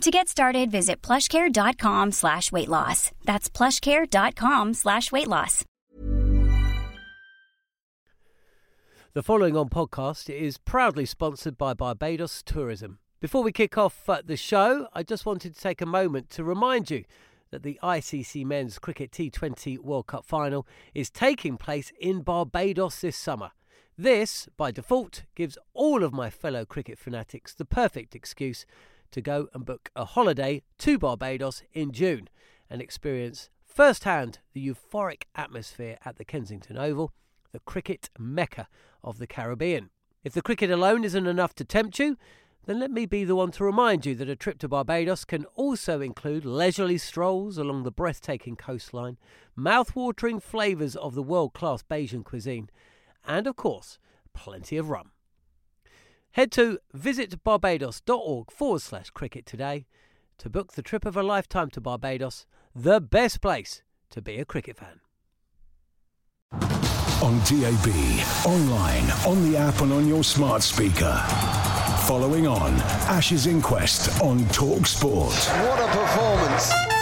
To get started, visit plushcare.com slash weight loss. That's plushcare.com slash weight loss. The following on podcast is proudly sponsored by Barbados Tourism. Before we kick off uh, the show, I just wanted to take a moment to remind you that the ICC Men's Cricket T20 World Cup final is taking place in Barbados this summer. This, by default, gives all of my fellow cricket fanatics the perfect excuse to go and book a holiday to Barbados in June and experience firsthand the euphoric atmosphere at the Kensington Oval, the cricket mecca of the Caribbean. If the cricket alone isn't enough to tempt you, then let me be the one to remind you that a trip to Barbados can also include leisurely strolls along the breathtaking coastline, mouth-watering flavours of the world-class Bajan cuisine, and of course, plenty of rum. Head to visitbarbados.org forward slash cricket today to book the trip of a lifetime to Barbados, the best place to be a cricket fan. On DAB, online, on the app, and on your smart speaker. Following on Ashes Inquest on Talk Sport. What a performance!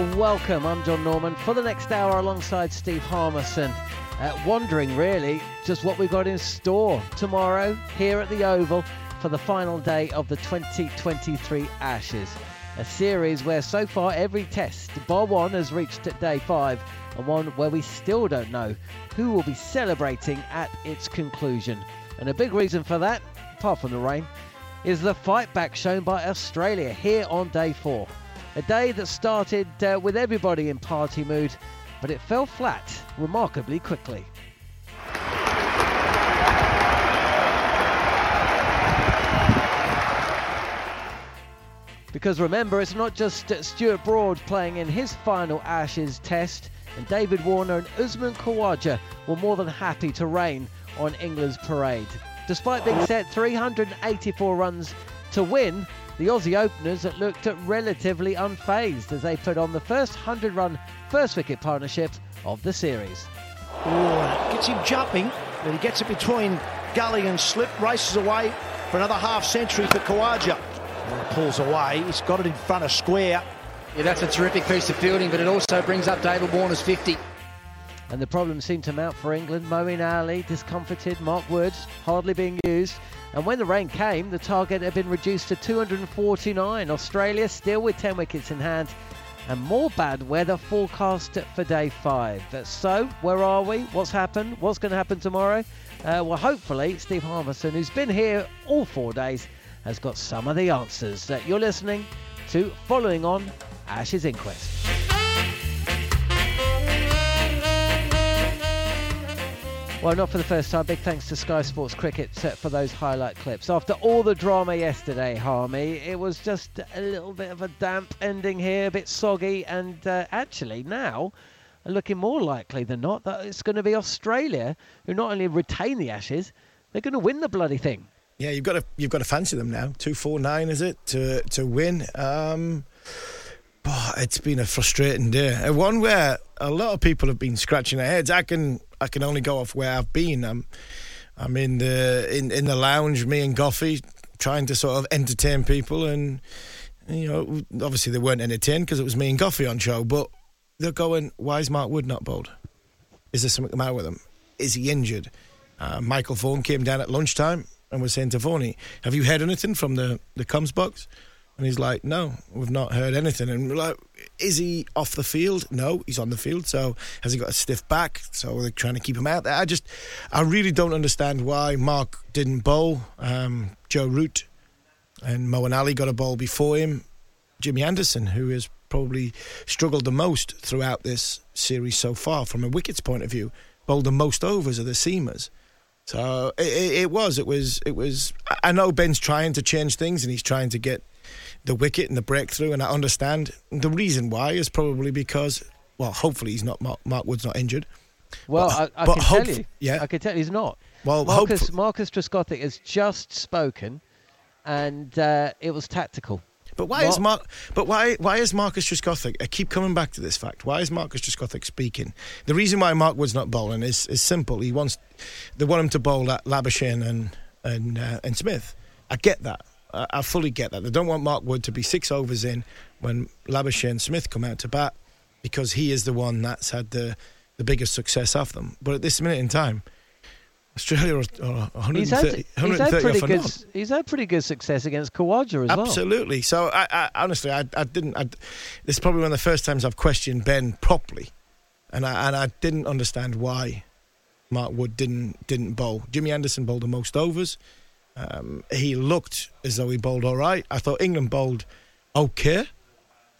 Welcome. I'm Jon Norman for the next hour alongside Steve Harmison. Uh, wondering really just what we've got in store tomorrow here at the Oval for the final day of the 2023 Ashes. A series where so far every test, bar one, has reached day five, and one where we still don't know who will be celebrating at its conclusion. And a big reason for that, apart from the rain, is the fight back shown by Australia here on day four. A day that started uh, with everybody in party mood, but it fell flat remarkably quickly. Because remember, it's not just Stuart Broad playing in his final Ashes test, and David Warner and Usman Khawaja were more than happy to rain on England's parade. Despite being set 384 runs to win, the Aussie openers looked relatively unfazed as they put on the first 100 run first wicket partnership of the series. Oh, gets him jumping, but he gets it between gully and slip, races away for another half century for Khawaja. Oh, pulls away, he's got it in front of square. Yeah, that's a terrific piece of fielding, but it also brings up David Warner's 50. And the problems seemed to mount for England. Moeen Ali discomfited, Mark Wood's hardly being used. And when the rain came, the target had been reduced to 249. Australia still with 10 wickets in hand. And more bad weather forecast for day five. So, where are we? What's happened? What's going to happen tomorrow? Uh, well, hopefully, Steve Harmison, who's been here all four days, has got some of the answers. Uh, you're listening to Following On Ashes Inquest. Well, not for the first time. Big thanks to Sky Sports Cricket for those highlight clips. After all the drama yesterday, Harmy, it was just a little bit of a damp ending here, a bit soggy, and uh, actually now looking more likely than not that it's going to be Australia who not only retain the Ashes, they're going to win the bloody thing. Yeah, you've got to you've got to fancy them now. Two four nine is it to to win? Um, but it's been a frustrating day. One where a lot of people have been scratching their heads. I can I can only go off where I've been. I'm I'm in the in, in the lounge, me and Goughy, trying to sort of entertain people, and you know, obviously they weren't entertained because it was me and Goughy on show. But they're going, why is Mark Wood not bowled? Is there something the matter with him? Is he injured? Uh, Michael Vaughan came down at lunchtime and was saying to Vaughan, have you heard anything from the the comms box? And he's like, no, we've not heard anything. And we're like, is he off the field? No, he's on the field. So has he got a stiff back? So they're trying to keep him out there. I just, I really don't understand why Mark didn't bowl. Um, Joe Root and Moeen Ali got a bowl before him. Jimmy Anderson, who has probably struggled the most throughout this series so far from a wickets point of view, bowled the most overs of the seamers. So it, it was. It was. It was. I know Ben's trying to change things and he's trying to get the wicket and the breakthrough, and I understand the reason why is probably because, well, hopefully he's not Mark, Mark Wood's not injured. Well, But- I, I but can hope- tell you. yeah. I can tell you he's not. Well, Marcus hope- Marcus Trescothick has just spoken, and uh, it was tactical. But why is Mark? But why? Why is Marcus Trescothick? I keep coming back to this fact. Why is Marcus Trescothick speaking? The reason why Mark Wood's not bowling is is simple. He wants they want him to bowl at Labuschagne and and uh, and Smith. I get that. I, I fully get that. They don't want Mark Wood to be six overs in when Labuschagne and Smith come out to bat because he is the one that's had the the biggest success of them. But at this minute in time, Australia are, are 130, He's had, he's had pretty good. He's had pretty good success against Khawaja as well. Absolutely. So I, I honestly, I, I didn't. I, this is probably one of the first times I've questioned Ben properly, and I and I didn't understand why Mark Wood didn't didn't bowl. Jimmy Anderson bowled the most overs. Um, he looked as though he bowled all right. I thought England bowled okay.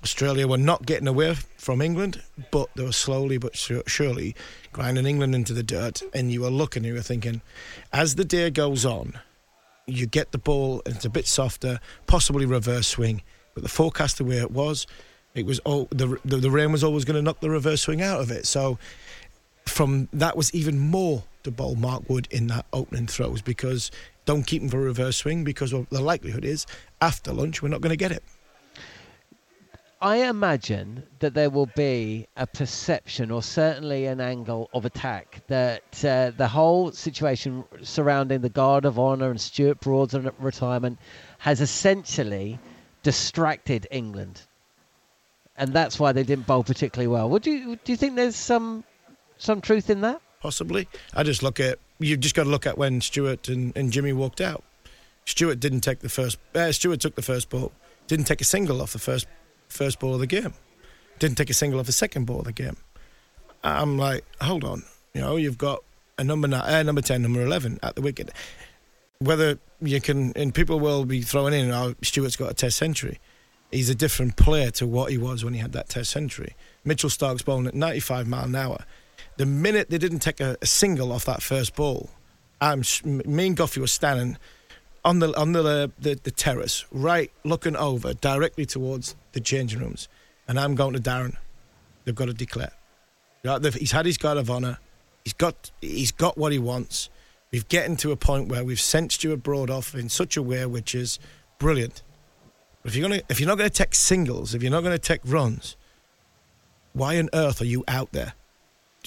Australia were not getting away from England, but they were slowly but surely grinding England into the dirt. And you were looking, you were thinking, as the day goes on, you get the ball and it's a bit softer, possibly reverse swing. But the forecast the way it was, it was all the the, the rain was always going to knock the reverse swing out of it. So from that was even more to bowl Mark Wood in that opening throws because don't keep him for a reverse swing because the likelihood is after lunch we're not going to get it. I imagine that there will be a perception, or certainly an angle of attack, that uh, the whole situation surrounding the Guard of Honour and Stuart Broad's retirement has essentially distracted England, and that's why they didn't bowl particularly well. Would you do you think there's some some truth in that? Possibly. I just look at you've just got to look at when Stuart and, and Jimmy walked out. Stuart didn't take the first. Uh, took the first ball. Didn't take a single off the first first ball of the game. Didn't take a single off the second ball of the game. I'm like, hold on. You know, you've got a number nine, uh, number ten, number eleven at the wicket. Whether you can, and people will be throwing in, oh, Stuart's got a Test century. He's a different player to what he was when he had that Test century. Mitchell Starc's bowling at 95 mile an hour. The minute they didn't take a, a single off that first ball, I'm, me and Goughy were standing on the on the, the the terrace, right, looking over directly towards the changing rooms, and I'm going to Darren. They've got to declare. He's had his guard of honour. He's got he's got what he wants. We've getting to a point where we've sent Stuart Broad off in such a way which is brilliant. If you're gonna if you're not going to take singles, if you're not going to take runs, why on earth are you out there?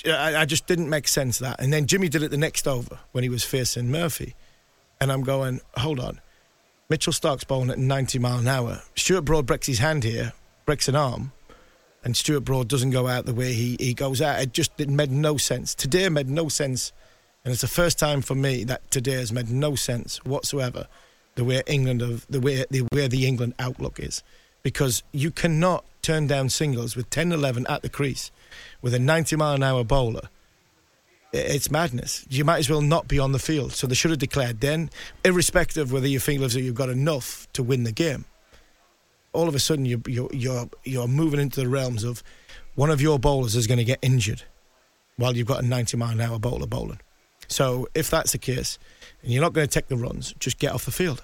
Uh, I, I just didn't make sense that. And then Jimmy did it the next over when he was facing Murphy, and I'm going, hold on. Mitchell Starc's bowling at 90 mile an hour. Stuart Broad breaks his hand here, breaks an arm, and Stuart Broad doesn't go out the way he, he goes out. It just it made no sense. Today made no sense, and it's the first time for me that today has made no sense whatsoever. The way England of the way the way the England outlook is, because you cannot turn down singles with 10-11 at the crease with a 90 mile an hour bowler. It's madness. You might as well not be on the field. So they should have declared then, irrespective of whether you feel as though you've got enough to win the game. All of a sudden, you're you're you're, you're moving into the realms of one of your bowlers is going to get injured while you've got a 90 mile an hour bowler bowling. So if that's the case, and you're not going to take the runs, just get off the field.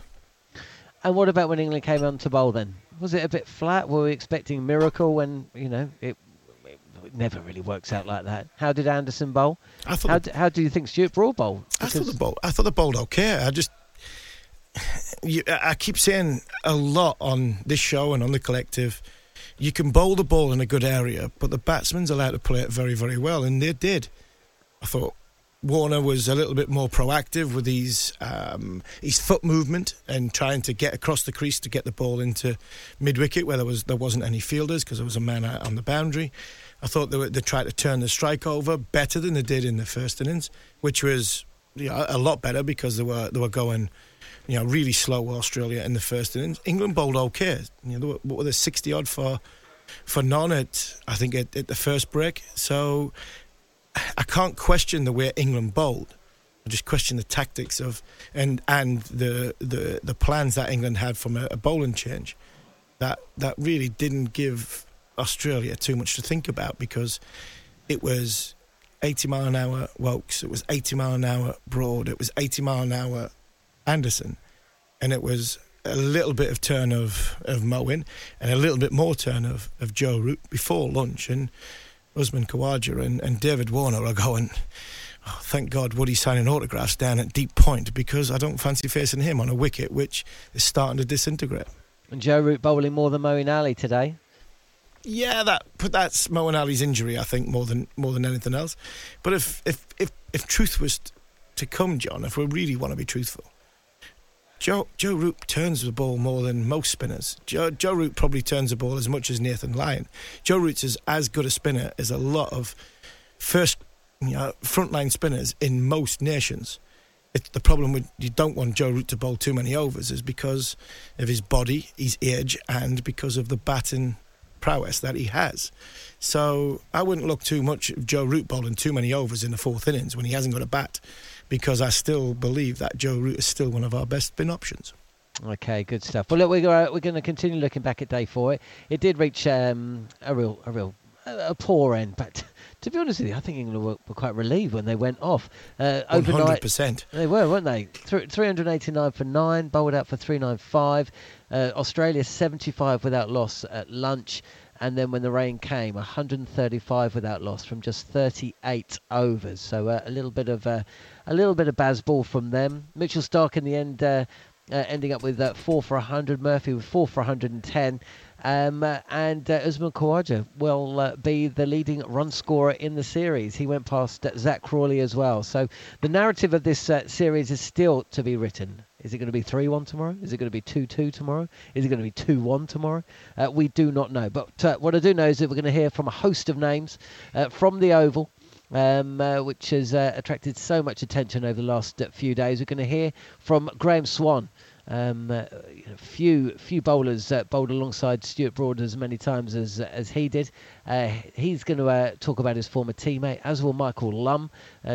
And what about when England came on to bowl then? Was it a bit flat? Were we expecting a miracle when, you know, it, it never really works out like that? How did Anderson bowl? I thought How, the- how do you think Stuart Broad bowled? I thought the bowl. I thought the bowled okay. I just, you, I keep saying a lot on this show and on the collective. You can bowl the ball in a good area, but the batsman's allowed to play it very, very well, and they did. I thought Warner was a little bit more proactive with his um, his foot movement and trying to get across the crease to get the ball into mid wicket where there was there wasn't any fielders because there was a man out on the boundary. I thought they, were, they tried to turn the strike over better than they did in the first innings, which was you know, a lot better because they were they were going you know really slow Australia in the first innings. England bowled okay. You know, were, what were they sixty odd for for none at I think at, at the first break. So I can't question the way England bowled. I just question the tactics of and and the the, the plans that England had from a, a bowling change. That that really didn't give Australia too much to think about because it was 80 mile an hour Woakes, it was 80 mile an hour Broad, it was 80 mile an hour Anderson, and it was a little bit of turn of, of Moeen and a little bit more turn of, of Joe Root before lunch. And Usman Khawaja and, and David Warner are going, oh, thank God Woody's signing autographs down at deep point because I don't fancy facing him on a wicket which is starting to disintegrate. And Joe Root bowling more than Moeen Ali today. Yeah, that but that's Moeen Ali's injury, I think, more than more than anything else. But if if if, if truth was to come, Jon, if we really want to be truthful, Joe Joe Root turns the ball more than most spinners. Joe, Joe Root probably turns the ball as much as Nathan Lyon. Joe Root's is as good a spinner as a lot of first you know, frontline spinners in most nations. It's the problem with you don't want Joe Root to bowl too many overs is because of his body, his age, and because of the batting prowess that he has. So I wouldn't look too much at Joe Root bowling too many overs in the fourth innings when he hasn't got a bat because I still believe that Joe Root is still one of our best spin options. Okay, good stuff. Well, look, we're uh, we're going to continue looking back at day four. It, it did reach um, a real a real a poor end, but to be honest with you, I think England were, were quite relieved when they went off. Uh, overnight, 100%. They were, weren't they? Th- 389 for nine, bowled out for 395. Uh, Australia 75 without loss at lunch. And then when the rain came, 135 without loss from just 38 overs. So uh, a little bit of uh, a little bit of Bazball from them. Mitchell Starc in the end uh, uh, ending up with uh, four for 100. Murphy with four for 110. Um, uh, and Usman Khawaja will be the leading run scorer in the series. He went past Zak Crawley as well. So the narrative of this series is still to be written. Is it going to be 3 1 tomorrow? Is it going to be 2 2 tomorrow? Is it going to be 2 1 tomorrow? Uh, we do not know. But what I do know is that we're going to hear from a host of names from the Oval um, uh, which has uh, attracted so much attention over the last uh, few days. We're going to hear from Graeme Swann. Um, uh, few few bowlers uh, bowled alongside Stuart Broad as many times as as he did. Uh, he's going to talk about his former teammate, as will Michael Lumb,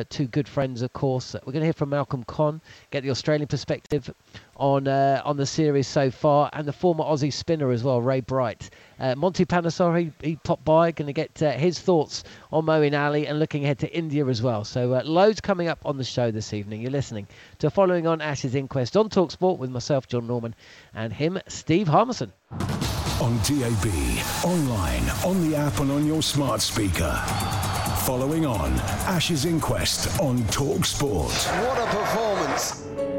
two good friends, of course. We're going to hear from Malcolm Conn, get the Australian perspective on uh, on the series so far, and the former Aussie spinner as well, Ray Bright. Uh, Monty Panesar, he, he popped by, going to get uh, his thoughts on Moeen Ali and looking ahead to India as well. So uh, loads coming up on the show this evening. You're listening to Following on Ashes Inquest on Talksport with myself, Jon Norman, and him, Steve Harmison. On DAB, online, on the app, and on your smart speaker. Following on Ashes Inquest on Talksport. What a performance!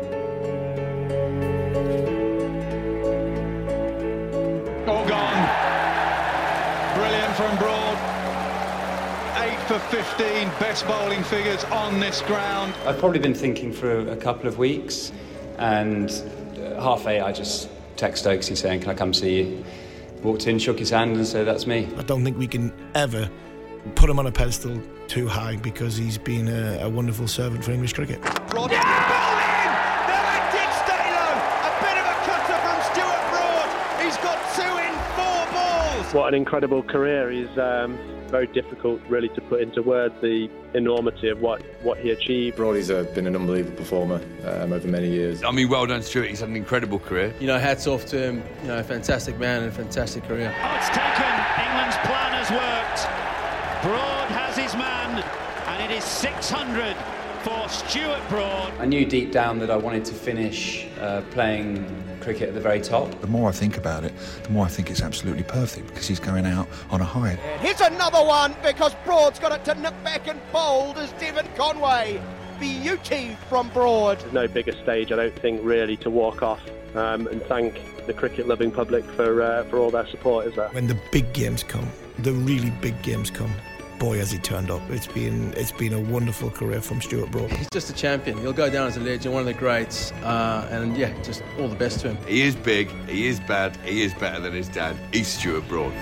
For 15, best bowling figures on this ground. I've probably been thinking for a couple of weeks, and uh, half eight I just text Stokesy saying, Can I come see you? Walked in, shook his hand, and said, That's me. I don't think we can ever put him on a pedestal too high because he's been a, a wonderful servant for English cricket. Broad. Yeah! What an incredible career. He's um, very difficult, really, to put into words the enormity of what, what he achieved. Brody's uh, been an unbelievable performer um, over many years. I mean, well done, Stuart. He's had an incredible career. You know, hats off to him. You know, a fantastic man and a fantastic career. Oh, it's taken. England's plan has worked. Broad has his man, and it is 600 for Stuart Broad. I knew deep down that I wanted to finish uh, playing cricket at the very top. The more I think about it, the more I think it's absolutely perfect because he's going out on a high. Here's another one because Broad's got it to nip back and bold as Devon Conway. Beauty from Broad. There's no bigger stage, I don't think, really, to walk off um, and thank the cricket-loving public for uh, for all their support. Is there? When the big games come, the really big games come, boy has he turned up. It's been it's been a wonderful career from Stuart Broad. He's just a champion. He'll go down as a legend, one of the greats, uh, and yeah, just all the best to him. He is big. He is bad. He is better than his dad. He's Stuart Broad.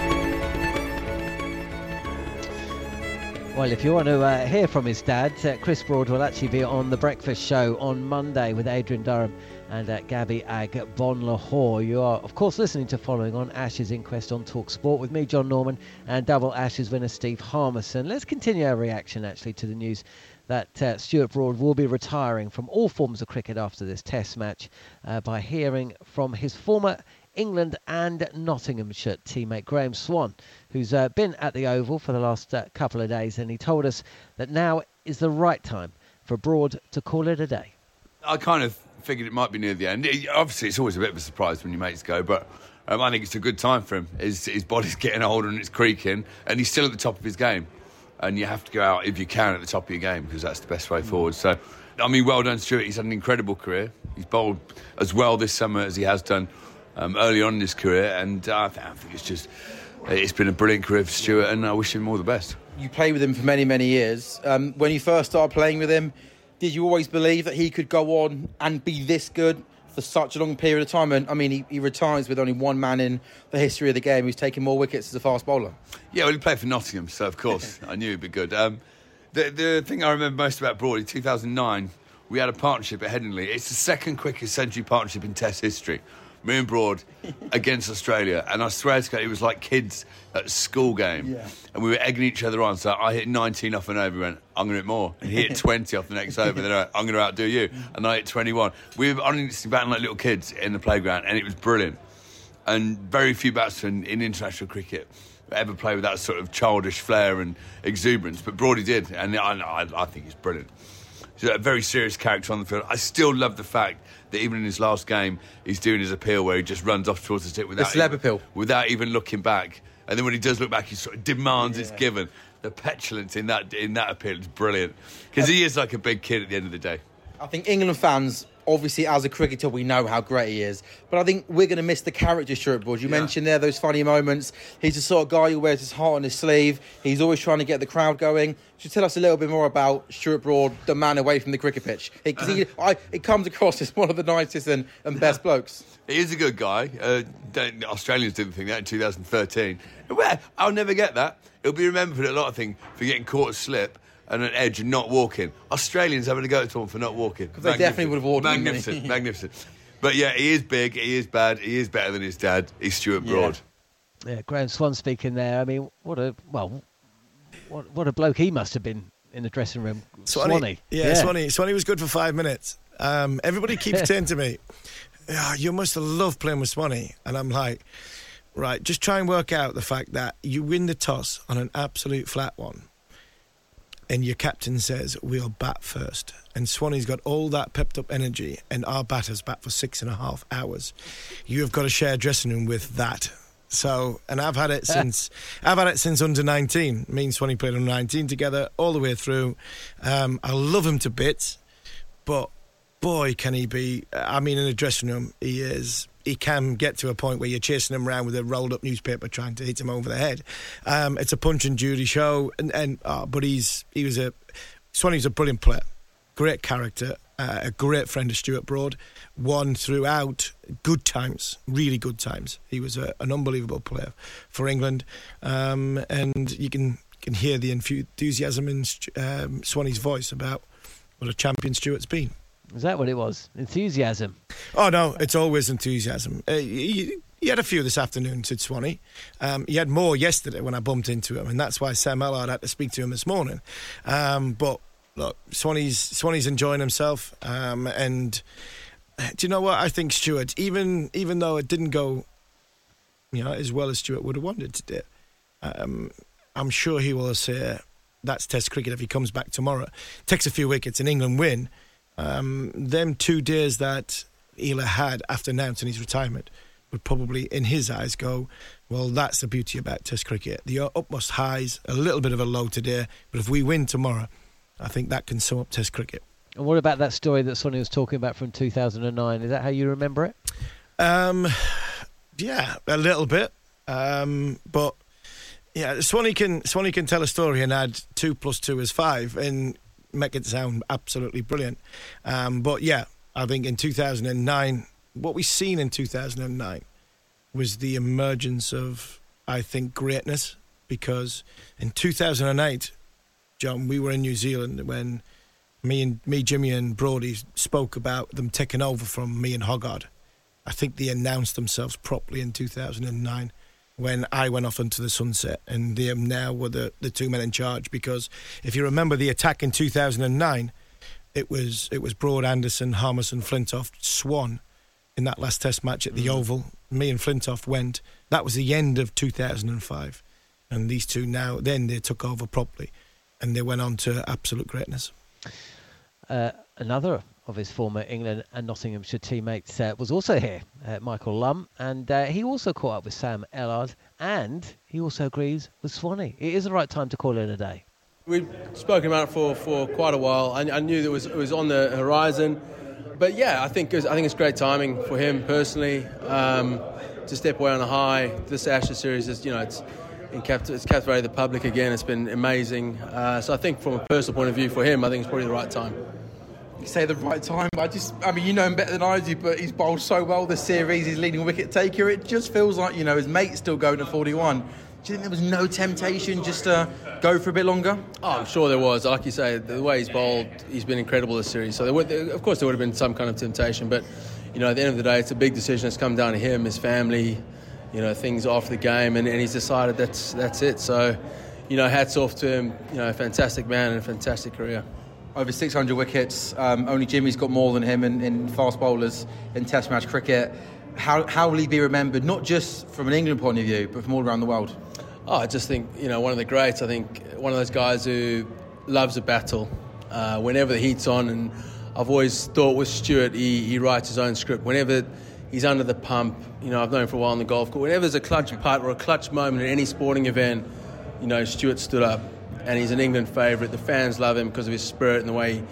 Well, if you want to uh, hear from his dad, uh, Chris Broad will actually be on the breakfast show on Monday with Adrian Durham and uh, Gabby Agbonlahor. You are, of course, listening to Following On Ashes Inquest on Talk Sport with me, Jon Norman, and double Ashes winner Steve Harmison. Let's continue our reaction actually to the news that uh, Stuart Broad will be retiring from all forms of cricket after this Test match uh, by hearing from his former England and Nottinghamshire teammate Graeme Swann, who's uh, been at the Oval for the last uh, couple of days, and he told us that now is the right time for Broad to call it a day. I kind of figured it might be near the end. It, obviously, it's always a bit of a surprise when your mates go, but um, I think it's a good time for him. His, his body's getting older and it's creaking, and he's still at the top of his game. And you have to go out if you can at the top of your game because that's the best way forward. So, I mean, well done, Stuart. He's had an incredible career. He's bowled as well this summer as he has done um, early on in his career, and uh, I, think, I think it's just it's been a brilliant career for Stuart, and I wish him all the best. You played with him for many, many years. Um, when you first started playing with him, did you always believe that he could go on and be this good for such a long period of time? And I mean, he, he retires with only one man in the history of the game who's taken more wickets as a fast bowler. Yeah, well, he played for Nottingham, so of course I knew he'd be good. Um, the, the thing I remember most about Broad in 2009, we had a partnership at Headingley. It's the second quickest century partnership in Test history me and Broad against Australia, and I swear to God, it was like kids at school game, yeah. and we were egging each other on. So I hit 19 off an over, went, I'm going to hit more, and he hit 20 off the next over. Then I went, I'm going to outdo you, mm. and I hit 21. We were honestly batting like little kids in the playground, and it was brilliant. And very few batsmen in international cricket ever play with that sort of childish flair and exuberance, but Broady did, and I, I, I think he's brilliant. He's a very serious character on the field. I still love the fact that even in his last game, he's doing his appeal where he just runs off towards the stick without the celeb appeal, without even looking back. And then when he does look back, he sort of demands yeah. it's given. The petulance in that in that appeal is brilliant because he is like a big kid at the end of the day. I think England fans obviously as a cricketer we know how great he is. But i think we're going to miss the character Stuart Broad you yeah. mentioned there those funny moments. He's the sort of guy who wears his heart on his sleeve. He's always trying to get the crowd going. Should tell us a little bit more about Stuart Broad the man away from the cricket pitch. Because it, uh, it comes across as one of the nicest and, and best blokes. He is a good guy. Uh, Australians didn't think that in 2013 well, I'll never get that. He'll be remembered for a lot of things for getting caught a slip and an edge and not walking. Australians having to go to him for not walking. Because they definitely would have walked. Magnificent, magnificent. But yeah, he is big. He is bad. He is better than his dad. He's Stuart Broad. Yeah, yeah Graeme Swann speaking there. I mean, what a well, what what a bloke he must have been in the dressing room. Swanee. Swanee. Yeah, yeah, Swanee. Swanee was good for five minutes. Um, everybody keeps saying to me, oh, "You must have loved playing with Swanee," and I'm like. Right, just try and work out the fact that you win the toss on an absolute flat one and your captain says we'll bat first, and Swanee's got all that pepped up energy, and our batters bat for six and a half hours, you have got to share a dressing room with that. So, and I've had it since I've had it since under nineteen. Me and Swanee played under nineteen together all the way through. Um, I love him to bits, but boy, can he be! I mean, in the dressing room, he is he can get to a point where you're chasing him around with a rolled up newspaper trying to hit him over the head. Um, it's a punch and Judy show, and, and oh, but he's he was a Swanee's a brilliant player, great character, uh, a great friend of Stuart Broad. Won throughout good times, really good times. He was a, an unbelievable player for England, um, and you can can hear the enthusiasm in um, Swanee's voice about what a champion Stuart's been. Is that what it was? Enthusiasm. Oh no, it's always enthusiasm. Uh, he, had a few this afternoon, said Swanee. Um, he had more yesterday when I bumped into him, and that's why Sam Ellard had to speak to him this morning. Um, but look, Swanee's Swanee's enjoying himself, um, and uh, do you know what? I think Stuart, even even though it didn't go, you know, as well as Stuart would have wanted to do, um, I'm sure he will say that's Test cricket if he comes back tomorrow, takes a few wickets, and England win um, them two days that Ela had after announcing his retirement would probably, in his eyes, go, well, that's the beauty about Test cricket. The utmost highs, a little bit of a low today, but if we win tomorrow, I think that can sum up Test cricket. And what about that story that Sonny was talking about from 2009? Is that how you remember it? Um, yeah, a little bit. Um, but yeah, Swanee can Swanee can tell a story and add two plus two is five, and make it sound absolutely brilliant. Um, but yeah, I think in 2009, what we seen in 2009 was the emergence of, I think, greatness. Because in 2008, Jon, we were in New Zealand when me and me, Jimmy and Brody spoke about them taking over from me and Hoggard. I think they announced themselves properly in 2009 when I went off into the sunset, and they now were the, the two men in charge. Because if you remember the attack in 2009, it was it was Broad, Anderson, Harmison, Flintoff, Swann, in that last Test match at the Oval. Me and Flintoff went. That was the end of 2005, and these two now then they took over properly, and they went on to absolute greatness. Uh, another of his former England and Nottinghamshire teammates uh, was also here, uh, Michael Lumb, and uh, he also caught up with Sam Ellard, and he also agrees with Swanee. It is the right time to call in a day. We've spoken about it for, for quite a while. I, I knew that it was, it was on the horizon. But yeah, I think, it's, I think it's great timing for him personally um, to step away on a high. This Ashes series is, you know, it's, it's captivated the public again. It's been amazing. Uh, so I think from a personal point of view for him, I think it's probably the right time. You say the right time, but I just, I mean, you know him better than I do, but he's bowled so well this series. He's leading wicket taker. It just feels like, you know, his mate's still going to 41. Do you think there was no temptation just to go for a bit longer? Oh, I'm sure there was. Like you say, the way he's bowled, he's been incredible this series. So, of course, there would have been some kind of temptation. But, you know, at the end of the day, it's a big decision. It's come down to him, his family, you know, things after the game, and, and he's decided that's that's it. So, you know, hats off to him. You know, fantastic man and a fantastic career. Over 600 wickets. Um, only Jimmy's got more than him in, in fast bowlers in Test match cricket. How, how will he be remembered, not just from an England point of view, but from all around the world? Oh, I just think, you know, one of the greats. I think one of those guys who loves a battle uh, whenever the heat's on. And I've always thought with Stuart, he, he writes his own script. Whenever he's under the pump, you know, I've known him for a while on the golf course. Whenever there's a clutch putt or a clutch moment in any sporting event, you know, Stuart stood up and he's an England favourite. The fans love him because of his spirit and the way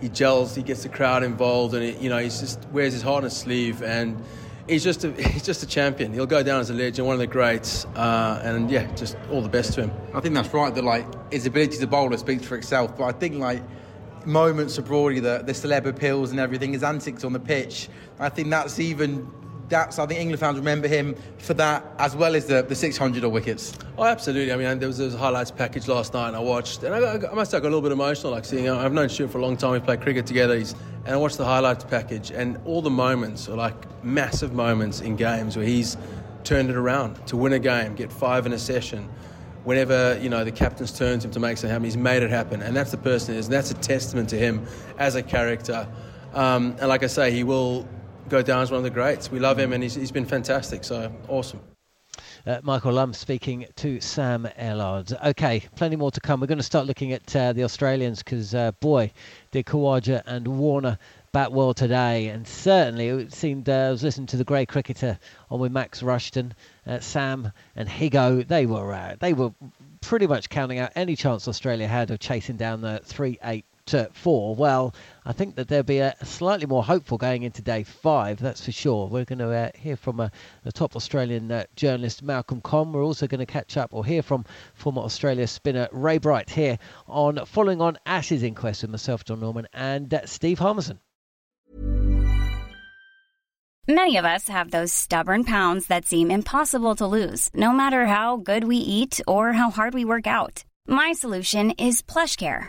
he gels. He gets the crowd involved, and it, you know he just wears his heart on his sleeve. And he's just a he's just a champion. He'll go down as a legend, one of the greats. Uh, and yeah, just all the best to him. I think that's right. That like his ability to bowl speaks for itself. But I think like moments abroad, the the celeb appeals and everything, his antics on the pitch. I think that's even that's I think England fans remember him for that as well as the, the 600 wickets. Oh, absolutely. I mean, there was, there was a highlights package last night, and I watched, and I, I must have got a little bit emotional, like seeing. I've known Stuart for a long time. We played cricket together. He's, and I watched the highlights package, and all the moments are like massive moments in games where he's turned it around to win a game, get five in a session. Whenever you know the captain's turns him to make something happen, he's made it happen, and that's the person is. And that's a testament to him as a character. Um, and like I say, he will go down as one of the greats. We love him, and he's, he's been fantastic. So awesome. Uh, Michael Lumb speaking to Sam Ellard. Okay, plenty more to come. We're going to start looking at uh, the Australians because, uh, boy, did Khawaja and Warner bat well today. And certainly it seemed, uh, I was listening to the Grade Cricketer on with Max Rushton, uh, Sam and Higo. They were, uh, they were pretty much counting out any chance Australia had of chasing down the 3 8 to four, well, I think that there'll be a slightly more hopeful going into day five, that's for sure. We're going to uh, hear from uh, the top Australian uh, journalist Malcolm Conn. We're also going to catch up or hear from former Australia spinner Ray Bright here on following on Ashes inquest with myself, Jon Norman, and uh, Steve Harmison. Many of us have those stubborn pounds that seem impossible to lose, no matter how good we eat or how hard we work out. My solution is PlushCare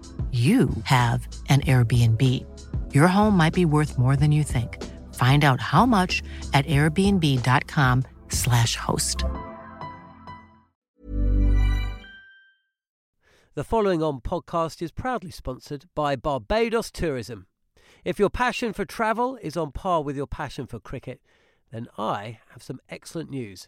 you have an Airbnb. Your home might be worth more than you think. Find out how much at airbnb.com/slash host. The following on podcast is proudly sponsored by Barbados Tourism. If your passion for travel is on par with your passion for cricket, then I have some excellent news.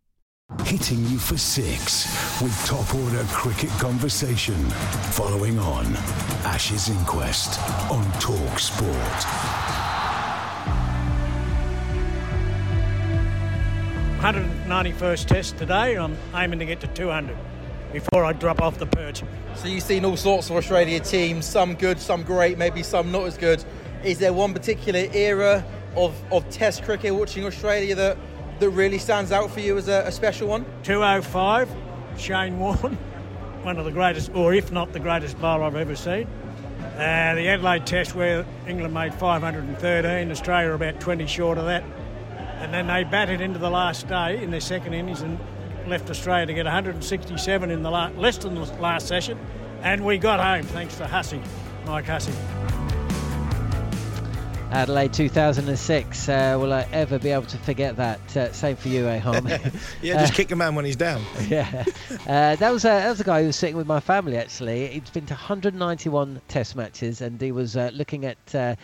Hitting you for six with top order cricket conversation. Following on Ashes Inquest on Talk Sport. 191st test today. I'm aiming to get to 200 before I drop off the perch. So you've seen all sorts of Australia teams, some good, some great, maybe some not as good. Is there one particular era of, of Test cricket watching Australia that, that really stands out for you as a, a special one? 205, Shane Warne, one of the greatest, or if not the greatest bowler I've ever seen. Uh, the Adelaide Test, where England made 513, Australia about 20 short of that. And then they batted into the last day in their second innings and left Australia to get 167 in the la- less than the last session. And we got home thanks to Hussey, Mike Hussey. Adelaide 2006. Uh, will I ever be able to forget that? Uh, same for you, eh, Hom? yeah, just kick a man when he's down. yeah, uh, that was uh, that was a guy who was sitting with my family. Actually, he's been to 191 Test matches, and he was uh, looking at uh,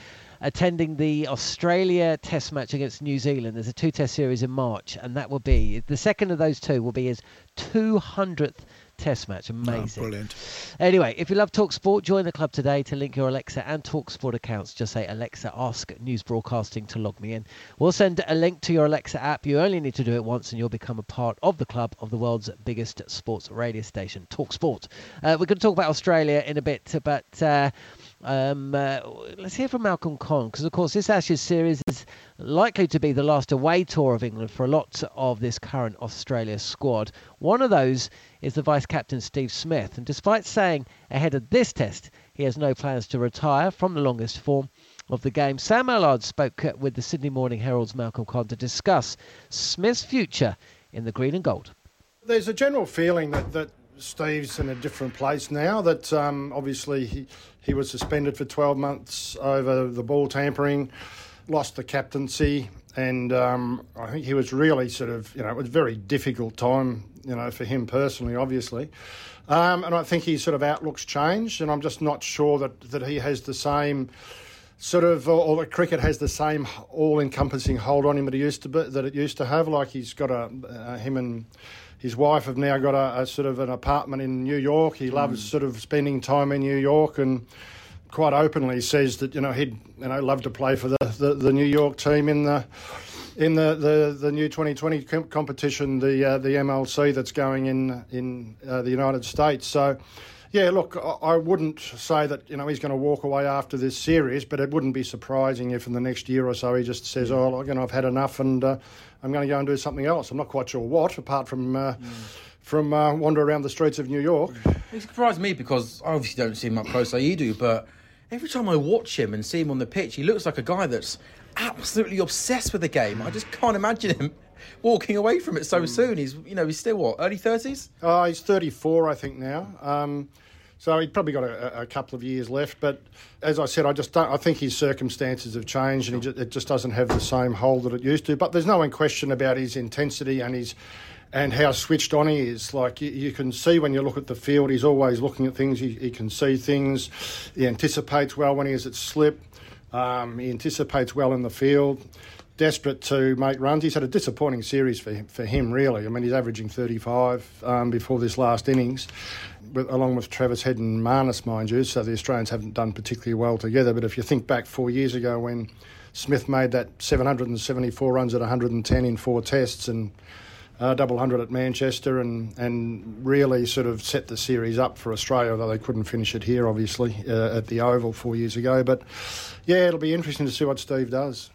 attending the Australia Test match against New Zealand. There's a two Test series in March, and that will be the second of those two will be his 200th Test match. Amazing. Oh, brilliant. Anyway, if you love Talk Sport, join the club today to link your Alexa and Talk Sport accounts. Just say Alexa, ask News Broadcasting to log me in. We'll send a link to your Alexa app. You only need to do it once, and you'll become a part of the club of the world's biggest sports radio station, Talk Sport. Uh, we're going to talk about Australia in a bit, but. Uh, um, uh, let's hear from Malcolm Conn because, of course, this Ashes series is likely to be the last away tour of England for a lot of this current Australia squad. One of those is the vice captain Steve Smith, and despite saying ahead of this test he has no plans to retire from the longest form of the game, Sam Allard spoke with the Sydney Morning Herald's Malcolm Conn to discuss Smith's future in the green and gold. There's a general feeling that, that Steve's in a different place now. That um, obviously he, he was suspended for 12 months over the ball tampering, lost the captaincy, and um, I think he was really sort of, you know, it was a very difficult time, you know, for him personally, obviously. Um, and I think his sort of outlook's changed, and I'm just not sure that, that he has the same sort of, or, that cricket has the same all-encompassing hold on him that he used to be, that it used to have. Like he's got a uh, him and his wife have now got a, a, sort of an apartment in New York. He loves mm. sort of spending time in New York and quite openly says that you know he'd you know love to play for the, the, the New York team in the in the, the, the new 2020 competition, the uh, the MLC that's going in in uh, the United States. So. Yeah, look, I wouldn't say that you know he's going to walk away after this series, but it wouldn't be surprising if in the next year or so he just says, "Oh, you know, I've had enough, and uh, I'm going to go and do something else." I'm not quite sure what, apart from. Uh, mm from uh, wander around the streets of New York. It surprised me because I obviously don't see him up close like you do, but every time I watch him and see him on the pitch, he looks like a guy that's absolutely obsessed with the game. I just can't imagine him walking away from it so mm. soon. He's, you know, he's still what early thirties. Oh, he's thirty-four, I think now. Um, so he's probably got a, a, couple of years left. But as I said, I just don't. I think his circumstances have changed, and just, it just doesn't have the same hold that it used to. But there's no question about his intensity and his and how switched on he is. Like you, you, can see when you look at the field, he's always looking at things. He, he can see things. He anticipates well when he is at slip. Um, he anticipates well in the field. Desperate to make runs. He's had a disappointing series for him, for him really. I mean, he's averaging 35 um, before this last innings, with, along with Travis Head and Marnus, mind you. So the Australians haven't done particularly well together. But if you think back four years ago when Smith made that 774 runs at 110 in four tests and uh, double hundred at Manchester and, and really sort of set the series up for Australia, although they couldn't finish it here, obviously, uh, at the Oval four years ago. But yeah, it'll be interesting to see what Steve does.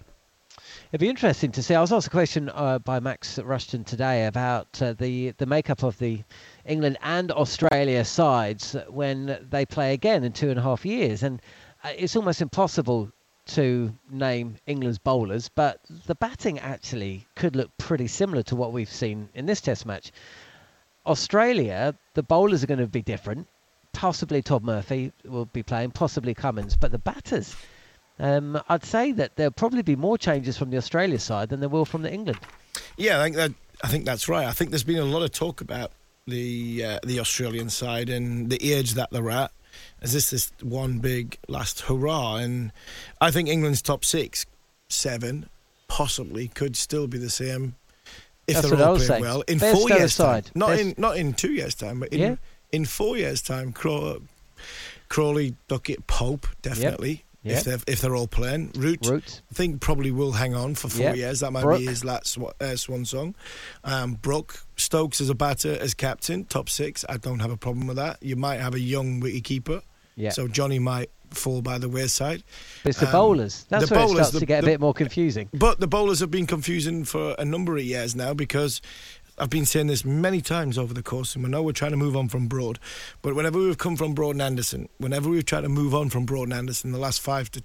It'd be interesting to see. I was asked a question uh, by Max Rushton today about uh, the the makeup of the England and Australia sides when they play again in two and a half years, and uh, it's almost impossible to name England's bowlers, but the batting actually could look pretty similar to what we've seen in this Test match. Australia, the bowlers are going to be different. Possibly Todd Murphy will be playing, possibly Cummins, but the batters, um, I'd say that there'll probably be more changes from the Australia side than there will from the England. Yeah, I think that I think that's right. I think there's been a lot of talk about the uh, the Australian side and the age that they're at. Is this this one big last hurrah? And I think England's top six, seven, possibly could still be the same if That's they're all playing saying. well in Best four years' time. Not Best- in not in two years' time, but in Yeah. in four years' time. Craw- Crawley, Duckett, Pope, definitely. Yep. If they're if they're all playing, Root, I think probably will hang on for four years. That might Brook. be his last uh, swan song. Um, Brook, Stokes as a batter, as captain, top six. I don't have a problem with that. You might have a young wicket keeper, Yeah. so Johnny might fall by the wayside. But it's the Um, bowlers. That's the where bowlers, it starts the- to get a the- bit more confusing. But the bowlers have been confusing for a number of years now because I've been saying this many times over the course, and we know we're trying to move on from Broad. But whenever we've come from Broad and Anderson, whenever we've tried to move on from Broad and Anderson in the last five to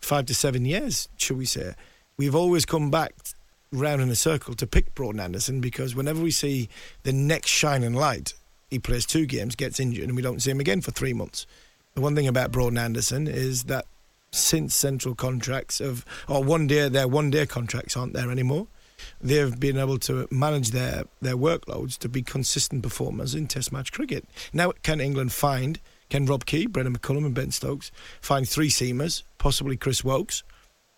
five to seven years, should we say, we've always come back round in a circle to pick Broad and Anderson because whenever we see the next shining light, he plays two games, gets injured, and we don't see him again for three months. The one thing about Broad and Anderson is that since central contracts of or one day their one day contracts aren't there anymore. They've been able to manage their, their workloads to be consistent performers in Test match cricket. Now, can England find, can Rob Key, Brendon McCullum, and Ben Stokes find three seamers, possibly Chris Woakes,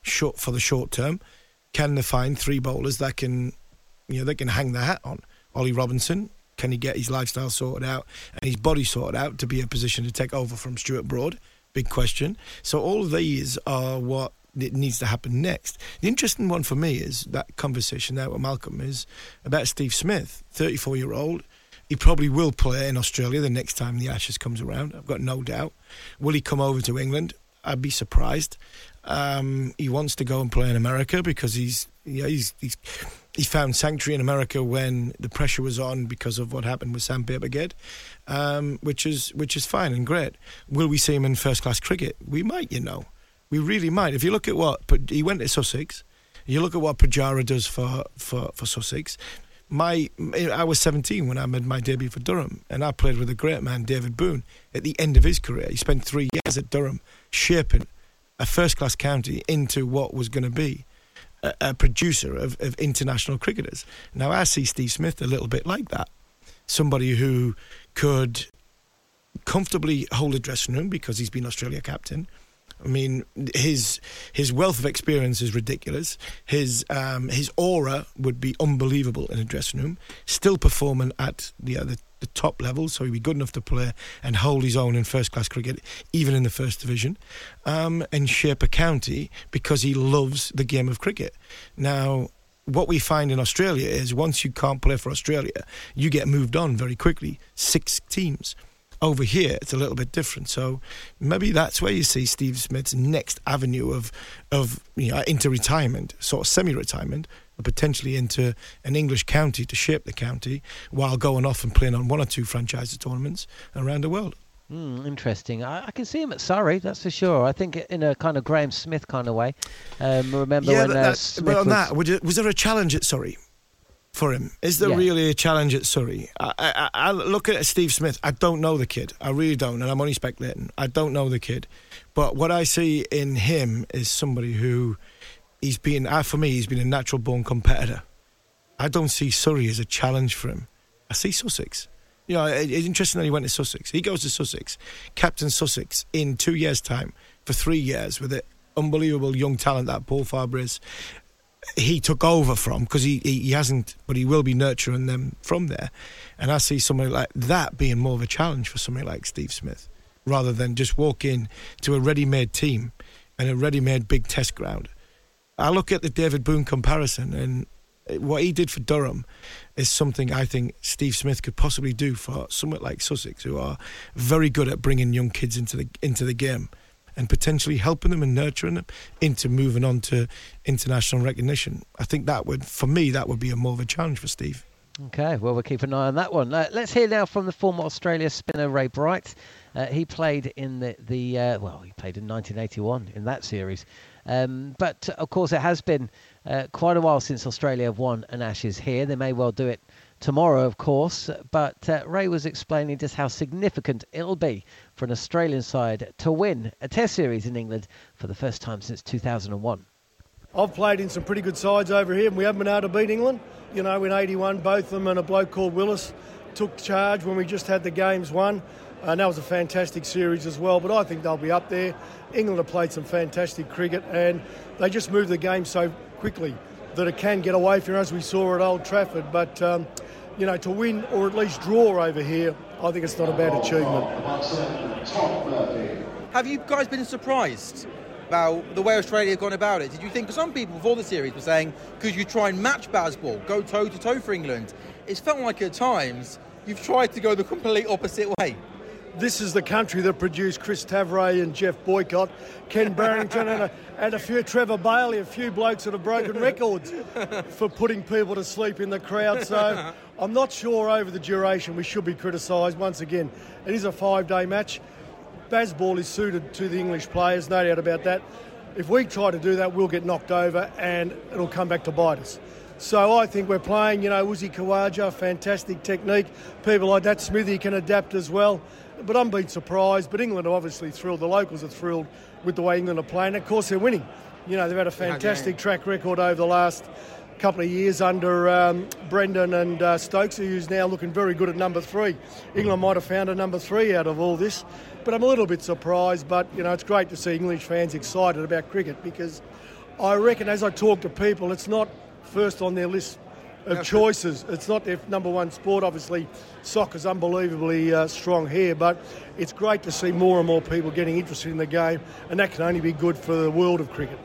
short for the short term? Can they find three bowlers that can, you know, they can hang their hat on? Ollie Robinson, can he get his lifestyle sorted out and his body sorted out to be a position to take over from Stuart Broad? Big question. So all of these are what it needs to happen next. The interesting one for me is that conversation there with Malcolm is about Steve Smith, 34 year old. He probably will play in Australia the next time the Ashes comes around. I've got no doubt. Will he come over to England? I'd be surprised. Um, he wants to go and play in America because he's yeah he's he's he found sanctuary in America when the pressure was on because of what happened with Sam Ged, um, which is which is fine and great. Will we see him in first class cricket? We might, you know, we really might. If you look at what he went to Sussex, you look at what Pujara does for for for Sussex. My, I was 17 when I made my debut for Durham, and I played with a great man, David Boon. At the end of his career, he spent three years at Durham, shaping a first-class county into what was going to be a, a producer of, of international cricketers. Now, I see Steve Smith a little bit like that. Somebody who could comfortably hold a dressing room because he's been Australia captain. I mean, his his wealth of experience is ridiculous. His um, his aura would be unbelievable in a dressing room. Still performing at the, uh, the top level, so he'd be good enough to play and hold his own in first class cricket, even in the first division, um, and shape a county because he loves the game of cricket. Now, what we find in Australia is once you can't play for Australia, you get moved on very quickly. Six teams. Over here, it's a little bit different. So maybe that's where you see Steve Smith's next avenue of, of you know, into retirement, sort of semi-retirement, but potentially into an English county to shape the county while going off and playing on one or two franchise tournaments around the world. Mm, interesting. I, I can see him at Surrey, that's for sure. I think in a kind of Graeme Smith kind of way. Um, remember yeah, when that, uh, Smith but on was, that, you- was there a challenge at Surrey for him? Is there Yeah. really a challenge at Surrey? I, I, I look at Steve Smith. I don't know the kid. I really don't, and I'm only speculating. I don't know the kid, but what I see in him is somebody who he's been. Uh, for me, he's been a natural born competitor. I don't see Surrey as a challenge for him. I see Sussex. You know, it- it's interesting that he went to Sussex. He goes to Sussex, captain Sussex in two years' time for three years with an unbelievable young talent that Paul Fabre is. He took over from because he, he he hasn't, but he will be nurturing them from there. And I see somebody like that being more of a challenge for somebody like Steve Smith, rather than just walk in to a ready-made team and a ready-made big test ground. I look at the David Boon comparison, and what he did for Durham is something I think Steve Smith could possibly do for somewhat like Sussex, who are very good at bringing young kids into the into the game and potentially helping them and nurturing them into moving on to international recognition. I think that would, for me, that would be a more of a challenge for Steve. Okay, well, we'll keep an eye on that one. Uh, let's hear now from the former Australia spinner Ray Bright. Uh, he played in the, the uh, well, he played in 1981 in that series. Um, but of course, it has been uh, quite a while since Australia have won an Ashes here. They may well do it tomorrow, of course. But uh, Ray was explaining just how significant it'll be for an Australian side to win a Test series in England for the first time since 2001. I've played in some pretty good sides over here, and we haven't been able to beat England. You know, in 81, Botham and a bloke called Willis took charge when we just had the games won. And that was a fantastic series as well, but I think they'll be up there. England have played some fantastic cricket, and they just move the game so quickly that it can get away from as we saw at Old Trafford. But, um, you know, to win or at least draw over here, I think it's not a bad achievement. Have you guys been surprised about the way Australia have gone about it? Did you think, some people before the series were saying, could you try and match Bazball, go toe to toe for England? It's felt like at times you've tried to go the complete opposite way. This is the country that produced Chris Tavaré and Geoff Boycott, Ken Barrington, and, a, and a few Trevor Bailey, a few blokes that have broken records for putting people to sleep in the crowd. So I'm not sure over the duration we should be criticised. Once again, it is a five day match. Bazball is suited to the English players, no doubt about that. If we try to do that, we'll get knocked over and it'll come back to bite us. So I think we're playing, you know, Uzi Khawaja, fantastic technique. People like that, Smithy can adapt as well. But I'm being surprised. But England are obviously thrilled. The locals are thrilled with the way England are playing. Of course, they're winning. You know, they've had a fantastic track record over the last couple of years under um, Brendan and uh, Stokes, who's now looking very good at number three. England might have found a number three out of all this, but I'm a little bit surprised. But you know, it's great to see English fans excited about cricket because I reckon, as I talk to people, it's not first on their list of choices. It's not their number one sport. Obviously, soccer's unbelievably uh, strong here, but it's great to see more and more people getting interested in the game, and that can only be good for the world of cricket.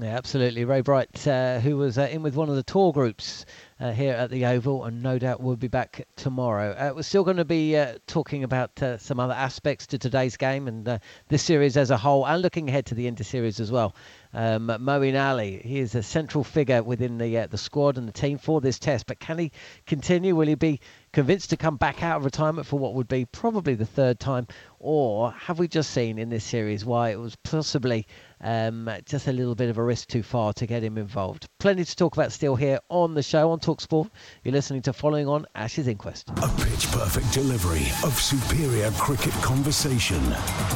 Yeah, absolutely. Ray Bright, uh, who was uh, in with one of the tour groups uh, here at the Oval, and no doubt will be back tomorrow. Uh, we're still going to be uh, talking about uh, some other aspects to today's game and this series as a whole, and looking ahead to the Inter series as well. Um, Moeen Ali, he is a central figure within the the squad and the team for this test, but can he continue? Will he be convinced to come back out of retirement for what would be probably the third time, or have we just seen in this series why it was possibly um, just a little bit of a risk too far to get him involved? Plenty to talk about still here on the show on Talksport. You're listening to Following On Ashes Inquest. A pitch perfect delivery of superior cricket conversation.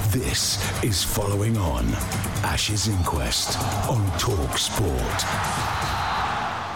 This is Following On Ashes Inquest on Talksport.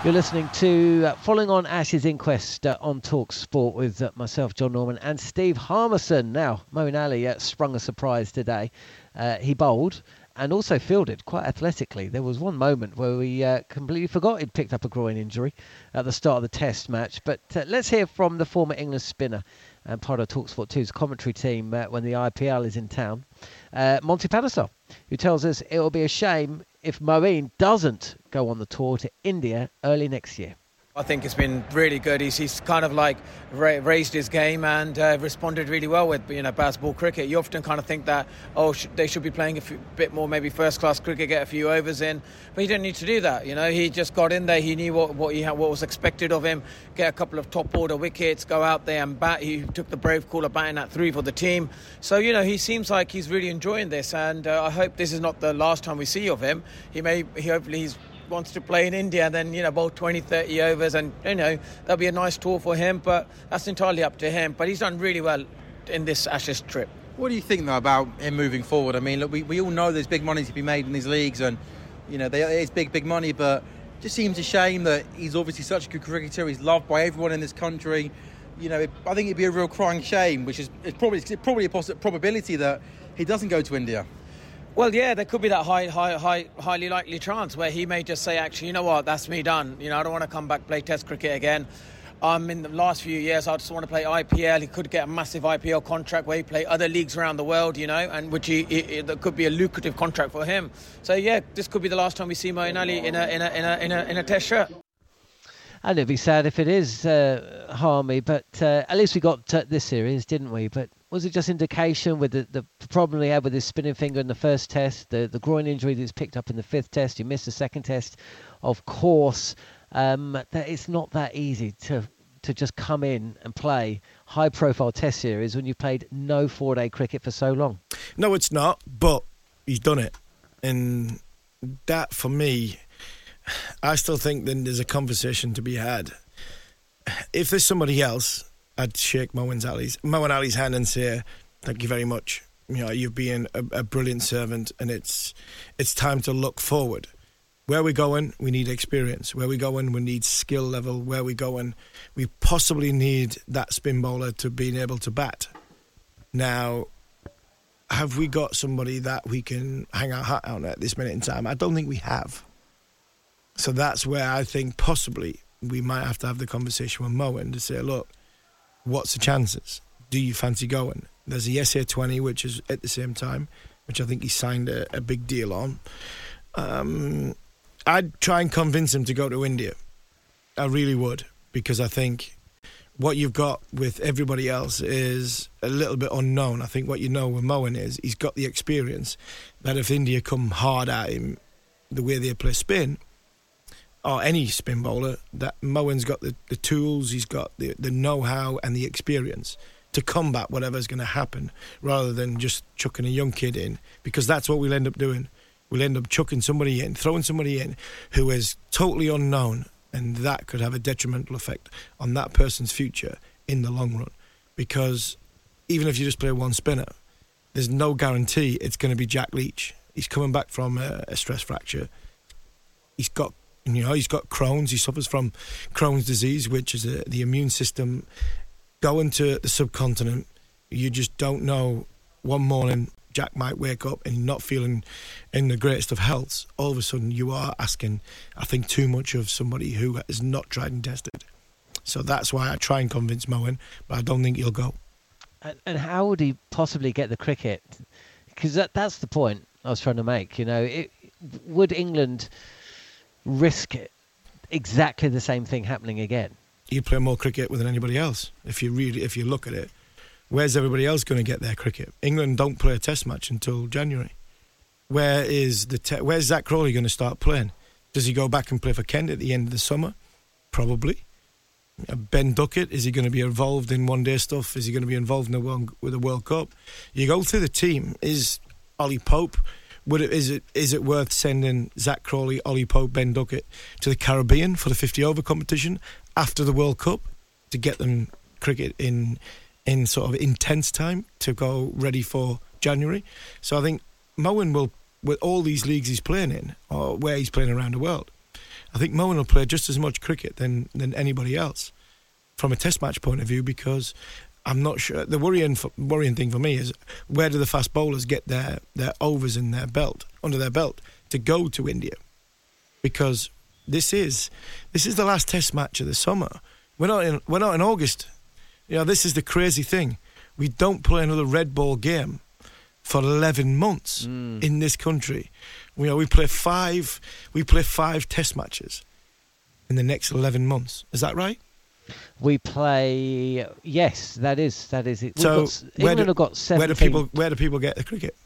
You're listening to uh, Following on Ashes Inquest uh, on Talk Sport with uh, myself, Jon Norman, and Steve Harmison. Now, Moeen Ali uh, sprung a surprise today. Uh, he bowled and also fielded quite athletically. There was one moment where we uh, completely forgot he'd picked up a groin injury at the start of the Test match. But uh, let's hear from the former England spinner and part of Talksport 2's commentary team uh, when the IPL is in town, uh, Monty Panesar, who tells us it will be a shame if Moeen doesn't go on the tour to India early next year. I think it's been really good. He's, he's kind of like ra- raised his game and uh, responded really well with you know Bazball cricket. You often kind of think that oh sh- they should be playing a bit more maybe first class cricket, get a few overs in, but he didn't need to do that. You know he just got in there. He knew what what he had, what was expected of him. Get a couple of top order wickets, go out there and bat. He took the brave call of batting at three for the team. So you know he seems like he's really enjoying this, and uh, I hope this is not the last time we see of him. He may he hopefully he's wants to play in India, then, you know, about 20, 30 overs, and, you know, that'll be a nice tour for him, but that's entirely up to him. But he's done really well in this Ashes trip. What do you think, though, about him moving forward? I mean, look, we, we all know there's big money to be made in these leagues, and, you know, it's big, big money, but just seems a shame that he's obviously such a good cricketer. He's loved by everyone in this country. You know, it, I think it'd be a real crying shame, which is it's probably, it's probably a poss- probability that he doesn't go to India. Well, yeah, there could be that high, high, high, highly likely chance where he may just say, actually, you know what, that's me done. You know, I don't want to come back play Test cricket again. Um, in the last few years, I just want to play IPL. He could get a massive IPL contract where he play other leagues around the world, you know, and which he, he, that could be a lucrative contract for him. So yeah, this could be the last time we see Moeen Ali in a in a in a in a, in a Test shirt. And it'd be sad if it is uh, Harmy, but uh, at least we got uh, this series, didn't we? But was it just indication with the, the problem he had with his spinning finger in the first test, the, the groin injury that's picked up in the fifth test? He missed the second test, of course. Um, that it's not that easy to to just come in and play high profile test series when you've played no four day cricket for so long. No, it's not, but he's done it. And that, for me, I still think that there's a conversation to be had. If there's somebody else, I'd shake Moeen Ali's, Moeen Ali's hand and say, thank you very much. You know, you've been a, a brilliant servant, and it's it's time to look forward. Where we going, we need experience. Where we going, we need skill level. Where we going, we possibly need that spin bowler to being able to bat. Now, have we got somebody that we can hang our hat on at this minute in time? I don't think we have. So that's where I think possibly we might have to have the conversation with Moeen to say, look, what's the chances? Do you fancy going? There's the SA 20, which is at the same time, which I think he signed a, a big deal on. Um, I'd try and convince him to go to India. I really would, because I think what you've got with everybody else is a little bit unknown. I think what you know with Moeen is he's got the experience that if India come hard at him the way they play spin, or any spin bowler, that Moeen's got the, the tools, he's got the, the know how and the experience to combat whatever's going to happen rather than just chucking a young kid in because that's what we'll end up doing. We'll end up chucking somebody in, throwing somebody in who is totally unknown, and that could have a detrimental effect on that person's future in the long run. Because even if you just play one spinner, there's no guarantee it's going to be Jack Leach. He's coming back from a, a stress fracture. He's got you know, he's got Crohn's. He suffers from Crohn's disease, which is a, the immune system going to the subcontinent. You just don't know. One morning, Jack might wake up and not feeling in the greatest of health. All of a sudden, you are asking, I think, too much of somebody who has not tried and tested. So that's why I try and convince Moeen, but I don't think he'll go. And, and how would he possibly get the cricket? Because that, that's the point I was trying to make. You know, it, would England risk it. exactly the same thing happening again. You play more cricket than anybody else. If you really, if you look at it, where's everybody else going to get their cricket? England don't play a Test match until January. Where is the te- where's Zak Crawley going to start playing? Does he go back and play for Kent at the end of the summer? Probably. Uh, ben Duckett is he going to be involved in one day stuff? Is he going to be involved in the world, with the World Cup? You go through the team. Is Ollie Pope would it is it is it worth sending Zak Crawley, Ollie Pope, Ben Duckett to the Caribbean for the 50 over competition after the World Cup to get them cricket in in sort of intense time to go ready for January? So I think Moeen will with all these leagues he's playing in or where he's playing around the world. I think Moeen will play just as much cricket than than anybody else from a test match point of view because I'm not sure. The worrying for, worrying thing for me is where do the fast bowlers get their their overs in their belt under their belt to go to India? Because this is this is the last Test match of the summer. We're not in we're not in August. You know, this is the crazy thing. We don't play another red ball game for 11 months mm. in this country. You know, we play five we play five Test matches in the next 11 months. Is that right? We play. Yes, that is that is it. So got, England do, have got 17. Where do people Where do people get the cricket?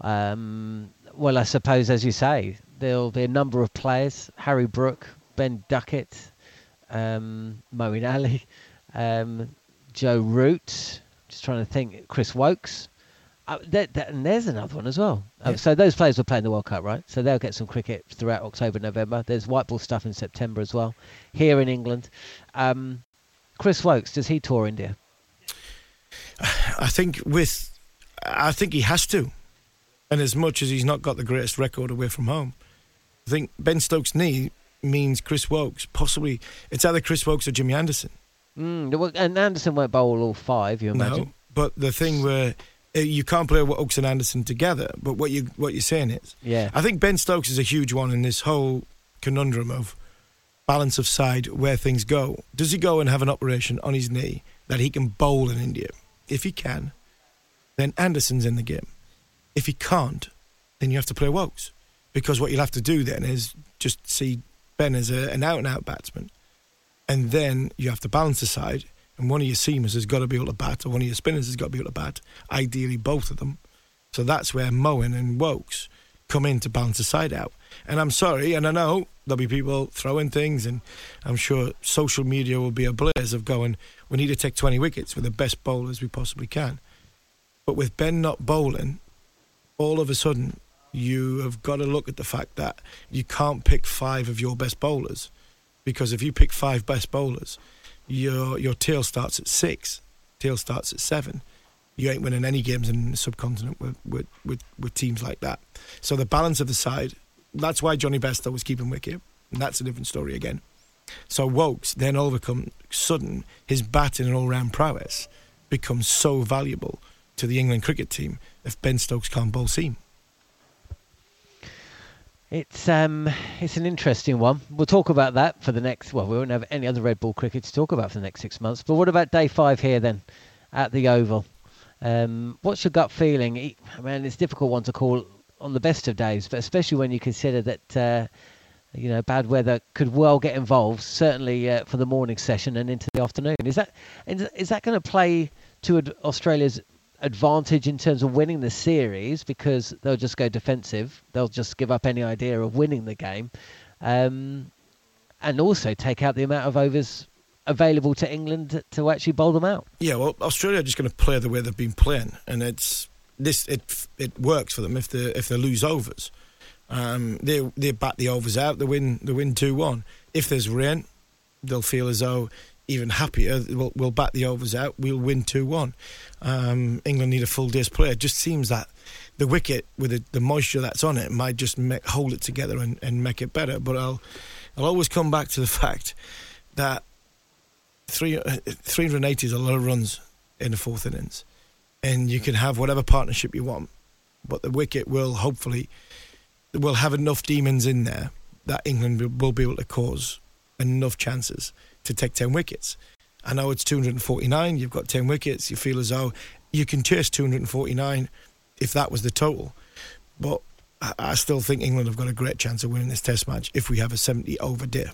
Um, well, I suppose, as you say, there'll be a number of players: Harry Brook, Ben Duckett, um, Moeen Ali, um, Joe Root. Just trying to think. Chris Woakes. Uh, that, that, and there's another one as well. Uh, yeah. so those players were playing the World Cup, right? So they'll get some cricket throughout October, November. There's white ball stuff in September as well. Here in England, um, Chris Woakes does he tour India? I think with, I think he has to, and as much as he's not got the greatest record away from home, I think Ben Stokes' knee means Chris Woakes. Possibly it's either Chris Woakes or Jimmy Anderson. Mm, and Anderson won't bowl all five, you imagine? No, but the thing where Uh, you can't play Woakes and Anderson together. But what you what you're saying is, yeah, I think Ben Stokes is a huge one in this whole conundrum of balance of side where things go. Does he go and have an operation on his knee that he can bowl in India? If he can, then Anderson's in the game. If he can't, then you have to play Woakes because what you'll have to do then is just see Ben as a, an out and out batsman, and then you have to balance the side and one of your seamers has got to be able to bat, or one of your spinners has got to be able to bat. Ideally, both of them. So that's where Moeen and Woakes come in to balance the side out. And I'm sorry, and I know there'll be people throwing things, and I'm sure social media will be ablaze of going, we need to take 20 wickets with the best bowlers we possibly can. But with Ben not bowling, all of a sudden, you have got to look at the fact that you can't pick five of your best bowlers. Because if you pick five best bowlers, your your tail starts at six, tail starts at seven. You ain't winning any games in the subcontinent with, with, with, with teams like that. So the balance of the side, that's why Jonny Bairstow was keeping wicket, and that's a different story again. So Woakes then all of a sudden his batting and all round prowess becomes so valuable to the England cricket team if Ben Stokes can't bowl seam. It's um, it's an interesting one. We'll talk about that for the next. Well, we won't have any other red ball cricket to talk about for the next six months. But what about day five here then, at the Oval? Um, what's your gut feeling? I mean, it's a difficult one to call on the best of days, but especially when you consider that uh, you know bad weather could well get involved. Certainly uh, for the morning session and into the afternoon. Is that is that going to play to Australia's advantage in terms of winning the series because they'll just go defensive. They'll just give up any idea of winning the game, um, and also take out the amount of overs available to England to actually bowl them out. Yeah, well, Australia are just going to play the way they've been playing, and it's this it it works for them if they if they lose overs. Um, they they bat the overs out. They win they win two one. If there's rain, they'll feel as though even happier. We'll, we'll bat the overs out. We'll win 2 1. Um, England need a full day's play. It just seems that the wicket, with the, the moisture that's on it, might just make, hold it together and, and make it better. But I'll, I'll always come back to the fact that three, uh, 380 is a lot of runs in the fourth innings. And you can have whatever partnership you want. But the wicket will hopefully will have enough demons in there that England will be able to cause enough chances to take 10 wickets. I know it's 249, you've got 10 wickets, you feel as though you can chase 249 if that was the total. But I still think England have got a great chance of winning this test match if we have a 70 over day.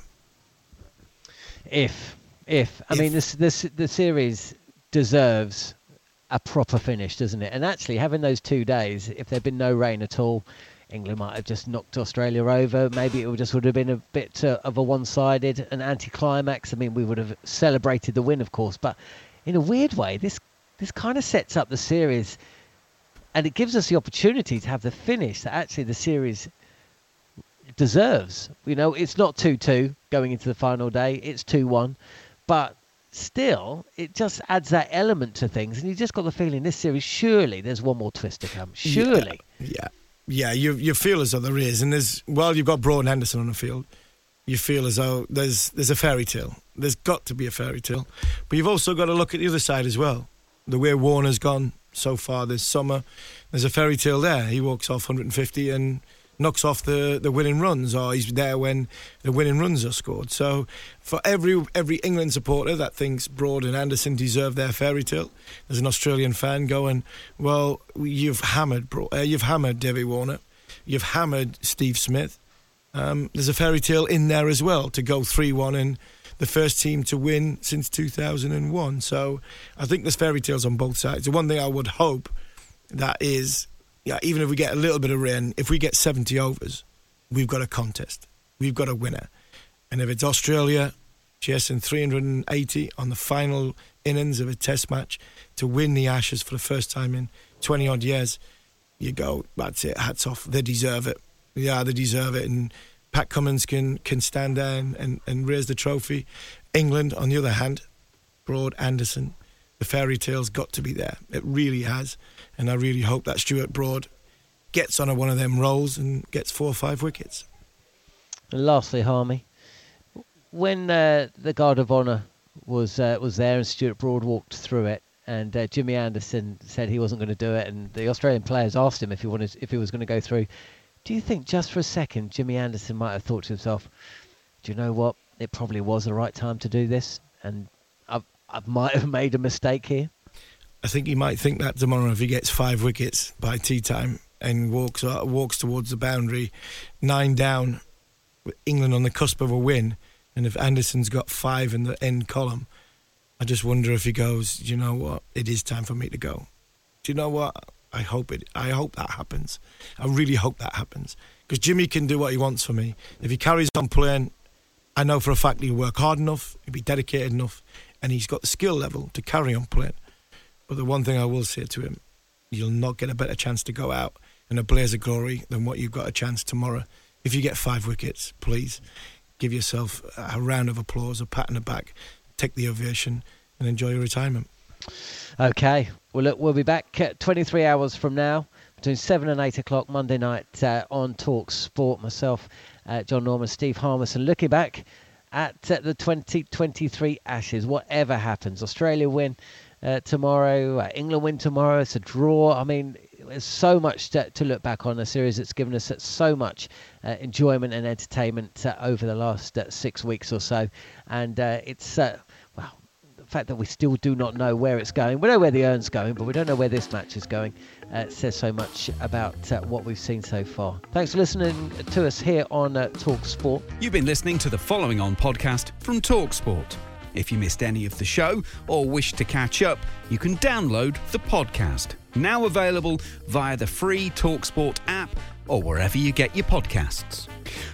If. If. I if. mean, this, this, the series deserves a proper finish, doesn't it? And actually, having those two days, if there'd been no rain at all, England might have just knocked Australia over. Maybe it just would have been a bit uh, of a one-sided, an anticlimax. I mean, we would have celebrated the win, of course, but in a weird way, this this kind of sets up the series, and it gives us the opportunity to have the finish that actually the series deserves. You know, it's not two-two going into the final day; it's two-one, but still, it just adds that element to things, and you just got the feeling this series surely there's one more twist to come. Surely, yeah. yeah yeah, you you feel as though there is, and there's well, you've got Broad and Anderson on the field. You feel as though there's there's a fairy tale. There's got to be a fairy tale, but you've also got to look at the other side as well. The way Warner's gone so far this summer, there's a fairy tale there. He walks off 150 and knocks off the, the winning runs, or he's there when the winning runs are scored. So, for every every England supporter that thinks Broad and Anderson deserve their fairy tale, there's an Australian fan going, "Well, you've hammered, Bro- uh, you've hammered Debbie Warner, you've hammered Steve Smith. Um, there's a fairy tale in there as well to go three-one and." The first team to win since 2001. So I think there's fairy tales on both sides. The one thing I would hope that is yeah, even if we get a little bit of rain, if we get 70 overs, we've got a contest. We've got a winner. And if it's Australia chasing 380 on the final innings of a test match to win the Ashes for the first time in 20 odd years, you go, that's it, hats off. They deserve it. Yeah, they deserve it. And Pat Cummins can, can stand and, and, and raise the trophy. England, on the other hand, Broad, Anderson, the fairy tale's got to be there. It really has and I really hope that Stuart Broad gets on a, one of them rolls and gets four or five wickets. And lastly, Harmy, when uh, the Guard of Honour was uh, was there and Stuart Broad walked through it, and uh, Jimmy Anderson said he wasn't going to do it, and the Australian players asked him if he wanted if he was going to go through. Do you think just for a second Jimmy Anderson might have thought to himself, "Do you know what? It probably was the right time to do this, and I might have made a mistake here." I think he might think that tomorrow if he gets five wickets by tea time and walks uh, walks towards the boundary, nine down, England on the cusp of a win, and if Anderson's got five in the end column, I just wonder if he goes. You know what? It is time for me to go. Do you know what? I hope it. I hope that happens. I really hope that happens because Jimmy can do what he wants for me. If he carries on playing, I know for a fact he'll work hard enough, he'll be dedicated enough, and he's got the skill level to carry on playing. But the one thing I will say to him, you'll not get a better chance to go out in a blaze of glory than what you've got a chance tomorrow. If you get five wickets, please give yourself a round of applause, a pat on the back, take the ovation, and enjoy your retirement. Okay. Well, look, we'll be back 23 hours from now between 7 and 8 o'clock Monday night uh, on Talk Sport. Myself, uh, Jon Norman, Steve Harmison, looking back at uh, the 2023 Ashes. Whatever happens, Australia win uh, tomorrow, uh, England win tomorrow, it's a draw. I mean, there's so much to, to, look back on. A series that's given us so much uh, enjoyment and entertainment over the last six weeks or so. And it's fact that we still do not know where it's going. We know where the urn's going, but we don't know where this match is going. Uh, says so much about uh, what we've seen so far. Thanks for listening to us here on uh, Talk Sport. You've been listening to the following on podcast from Talk Sport. If you missed any of the show or wish to catch up, you can download the podcast. Now available via the free Talksport app or wherever you get your podcasts.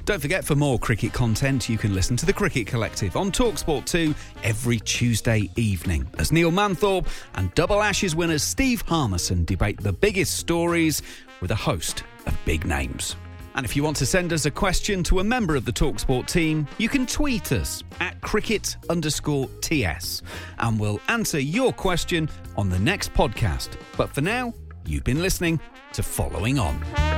Don't forget, for more cricket content, you can listen to The Cricket Collective on Talksport 2 every Tuesday evening as Neil Manthorpe and Double Ashes winners Steve Harmison debate the biggest stories with a host of big names. And if you want to send us a question to a member of the Talksport team, you can tweet us at cricket underscore TS and we'll answer your question on the next podcast. But for now, you've been listening to Following On.